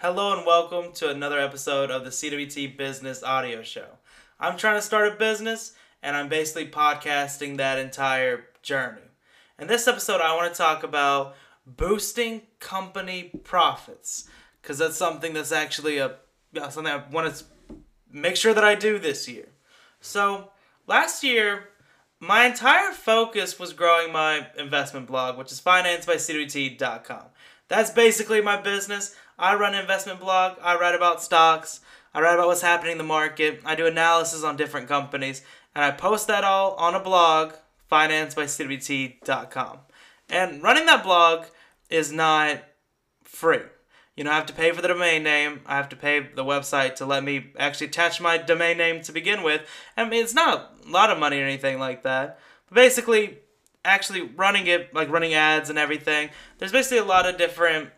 Hello and welcome to another episode of the CWT Business Audio Show. I'm trying to start a business and I'm basically podcasting that entire journey. In this episode, I want to talk about boosting company profits because that's something that's actually a something I want to make sure that I do this year. So, last year, my entire focus was growing my investment blog, which is financebycwt.com. That's basically my business. I run an investment blog. I write about stocks. I write about what's happening in the market. I do analysis on different companies. And I post that all on a blog, financebycwt.com. And running that blog is not free. You know, I have to pay for the domain name. I have to pay the website to let me actually attach my domain name to begin with. I mean, it's not a lot of money or anything like that. But basically, actually running it, like running ads and everything, there's basically a lot of different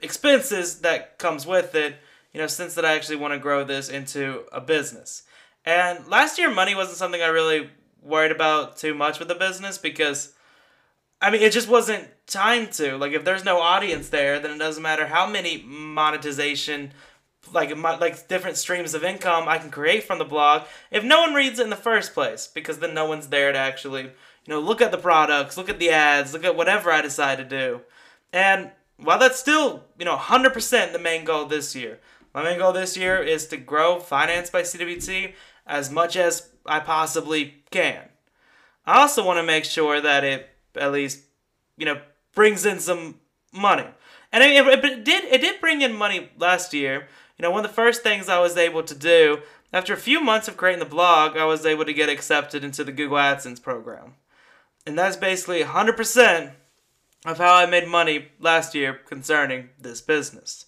expenses that comes with it, you know, since that I actually want to grow this into a business. And last year money wasn't something I really worried about too much with the business because I mean, it just wasn't time to. Like if there's no audience there, then it doesn't matter how many monetization like like different streams of income I can create from the blog if no one reads it in the first place because then no one's there to actually you know look at the products, look at the ads, look at whatever I decide to do. And while that's still, you know, 100% the main goal this year. My main goal this year is to grow Finance by CWT as much as I possibly can. I also want to make sure that it at least, you know, brings in some money. And it, it, did it did bring in money last year. You know, one of the first things I was able to do after a few months of creating the blog, I was able to get accepted into the Google AdSense program. And that's basically 100% of how I made money last year concerning this business.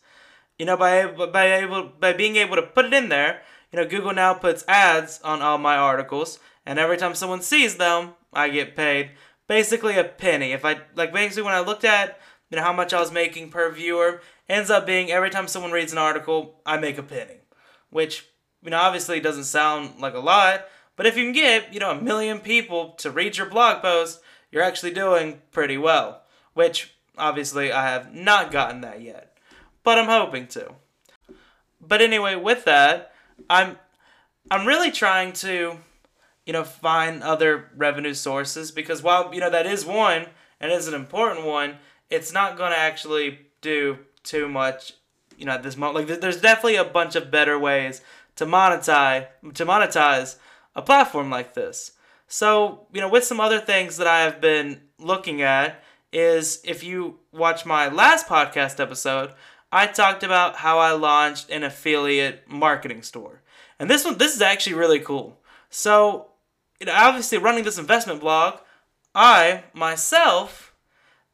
You know, by by able by being able to put it in there, you know, Google now puts ads on all my articles, and every time someone sees them, I get paid basically a penny. If I like basically when I looked at you know how much I was making per viewer, ends up being every time someone reads an article, I make a penny, which you know obviously doesn't sound like a lot, but if you can get you know a million people to read your blog post, you're actually doing pretty well which obviously I have not gotten that yet, but I'm hoping to. But anyway, with that, I'm I'm really trying to you know find other revenue sources because while you know that is one and is an important one, it's not going to actually do too much you know at this moment like there's definitely a bunch of better ways to monetize to monetize a platform like this. So, you know, with some other things that I have been looking at is if you watch my last podcast episode, I talked about how I launched an affiliate marketing store. And this one this is actually really cool. So, you know, obviously running this investment blog, I myself,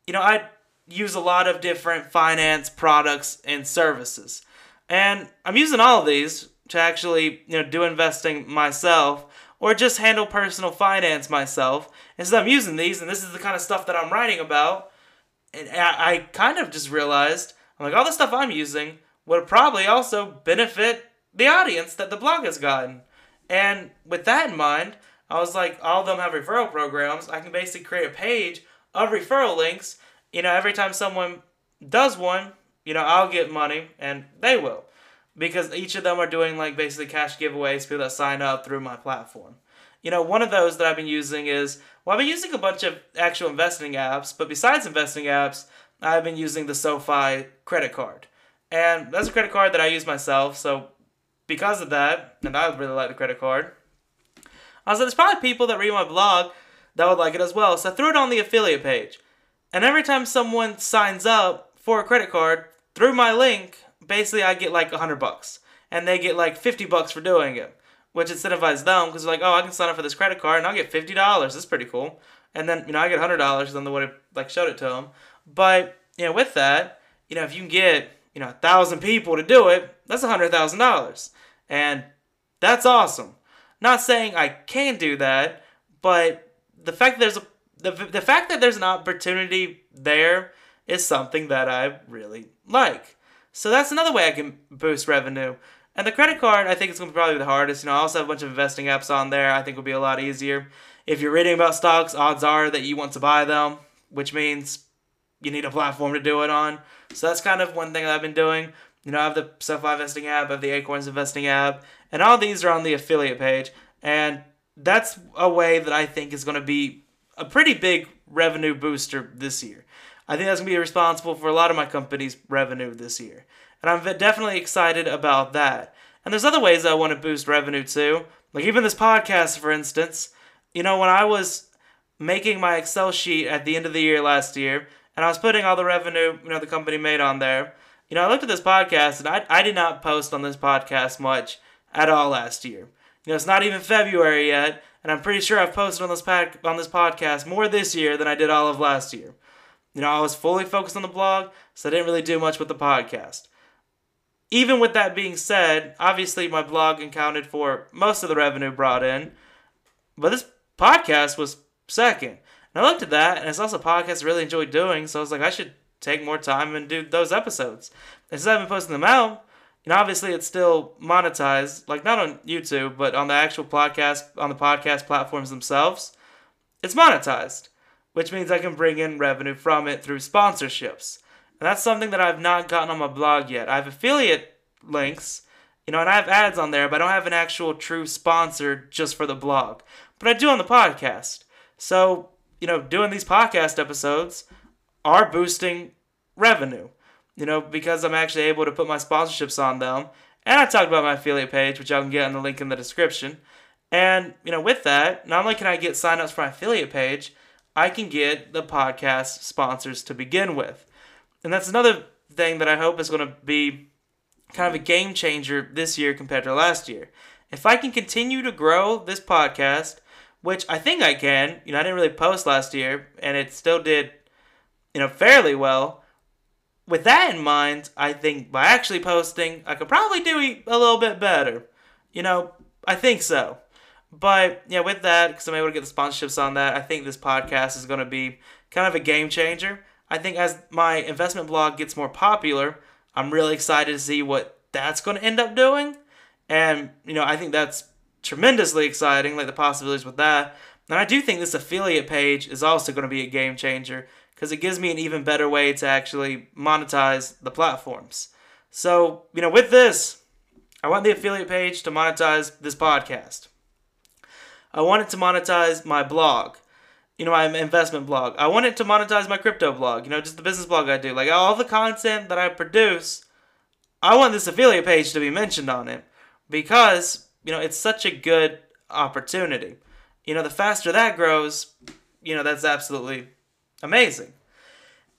you know, I use a lot of different finance products and services. And I'm using all of these to actually, you know, do investing myself or just handle personal finance myself. And so I'm using these, and this is the kind of stuff that I'm writing about. And I, I kind of just realized, I'm like, all the stuff I'm using would probably also benefit the audience that the blog has gotten. And with that in mind, I was like, all of them have referral programs. I can basically create a page of referral links. You know, every time someone does one, you know, I'll get money and they will because each of them are doing like basically cash giveaways people that sign up through my platform. You know, one of those that I've been using is well, I've been using a bunch of actual investing apps, but besides investing apps, I've been using the SoFi credit card, and that's a credit card that I use myself. So because of that, and I really like the credit card, I was like, there's probably people that read my blog that would like it as well. So I threw it on the affiliate page, and every time someone signs up for a credit card through my link, basically I get like a hundred bucks, and they get like fifty bucks for doing it, which incentivizes them because like, oh, I can sign up for this credit card and I'll get fifty dollars. That's pretty cool. And then you know I get hundred dollars because I'm the one who like showed it to them. But you know with that, you know if you can get you know a thousand people to do it, that's a hundred thousand dollars, and that's awesome. Not saying I can do that, but the fact that there's a the, the fact that there's an opportunity there is something that I really like. So that's another way I can boost revenue. And the credit card, I think it's going to be probably the hardest. You know, I also have a bunch of investing apps on there. I think will be a lot easier. If you're reading about stocks, odds are that you want to buy them, which means you need a platform to do it on. So that's kind of one thing I've been doing. You know, I have the SoFi Investing app, I have the Acorns Investing app, and all these are on the affiliate page. And that's a way that I think is going to be a pretty big revenue booster this year. I think that's going to be responsible for a lot of my company's revenue this year. And I'm definitely excited about that. And there's other ways I want to boost revenue too. Like even this podcast, for instance. You know, when I was making my Excel sheet at the end of the year last year, and I was putting all the revenue, you know, the company made on there, you know, I looked at this podcast and I, I did not post on this podcast much at all last year. You know, it's not even February yet, and I'm pretty sure I've posted on this pad, on this podcast more this year than I did all of last year. You know, I was fully focused on the blog, so I didn't really do much with the podcast. Even with that being said, obviously my blog accounted for most of the revenue brought in, but this podcast was second. And I looked at that, and it's also a podcast I really enjoyed doing, so I was like, I should take more time and do those episodes. And since I've been posting them out, know, obviously it's still monetized, like not on YouTube, but on the actual podcast, on the podcast platforms themselves, it's monetized, which means I can bring in revenue from it through sponsorships. And that's something that I've not gotten on my blog yet. I have affiliate links, you know, and I have ads on there, but I don't have an actual true sponsor just for the blog. But I do on the podcast. So, you know, doing these podcast episodes are boosting revenue, you know, because I'm actually able to put my sponsorships on them. And I talked about my affiliate page, which y'all can get on the link in the description. And, you know, with that, not only can I get signups for my affiliate page, I can get the podcast sponsors to begin with. And that's another thing that I hope is going to be kind of a game changer this year compared to last year. If I can continue to grow this podcast, which I think I can, you know, I didn't really post last year and it still did, you know, fairly well. With that in mind, I think by actually posting, I could probably do a little bit better. You know, I think so. But yeah, with that, because I'm able to get the sponsorships on that, I think this podcast is going to be kind of a game changer. I think as my investment blog gets more popular, I'm really excited to see what that's going to end up doing. And, you know, I think that's tremendously exciting, like the possibilities with that. And I do think this affiliate page is also going to be a game changer because it gives me an even better way to actually monetize the platforms. So, you know, with this, I want the affiliate page to monetize this podcast. I want it to monetize my blog, you know, my investment blog. I want it to monetize my crypto blog, you know, just the business blog I do. Like all the content that I produce, I want this affiliate page to be mentioned on it because, you know, it's such a good opportunity. You know, the faster that grows, you know, that's absolutely amazing.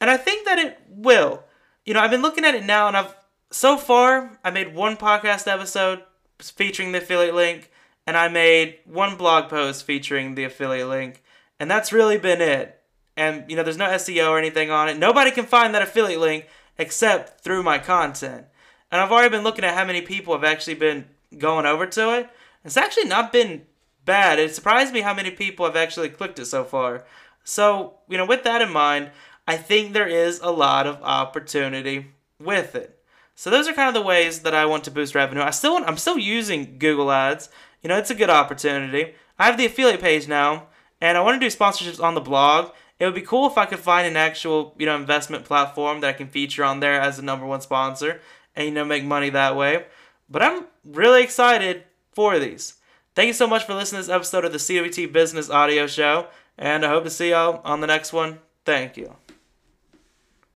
And I think that it will. You know, I've been looking at it now and I've so far I made one podcast episode featuring the affiliate link and I made one blog post featuring the affiliate link, and that's really been it. And you know, there's no SEO or anything on it. Nobody can find that affiliate link except through my content. And I've already been looking at how many people have actually been going over to it. It's actually not been bad. It surprised me how many people have actually clicked it so far. So, you know, with that in mind, I think there is a lot of opportunity with it. So those are kind of the ways that I want to boost revenue. I still want, I'm still using Google Ads you know, it's a good opportunity. I have the affiliate page now, and I want to do sponsorships on the blog. It would be cool if I could find an actual, you know, investment platform that I can feature on there as the number one sponsor and, you know, make money that way. But I'm really excited for these. Thank you so much for listening to this episode of the CWT Business Audio Show, and I hope to see y'all on the next one. Thank you.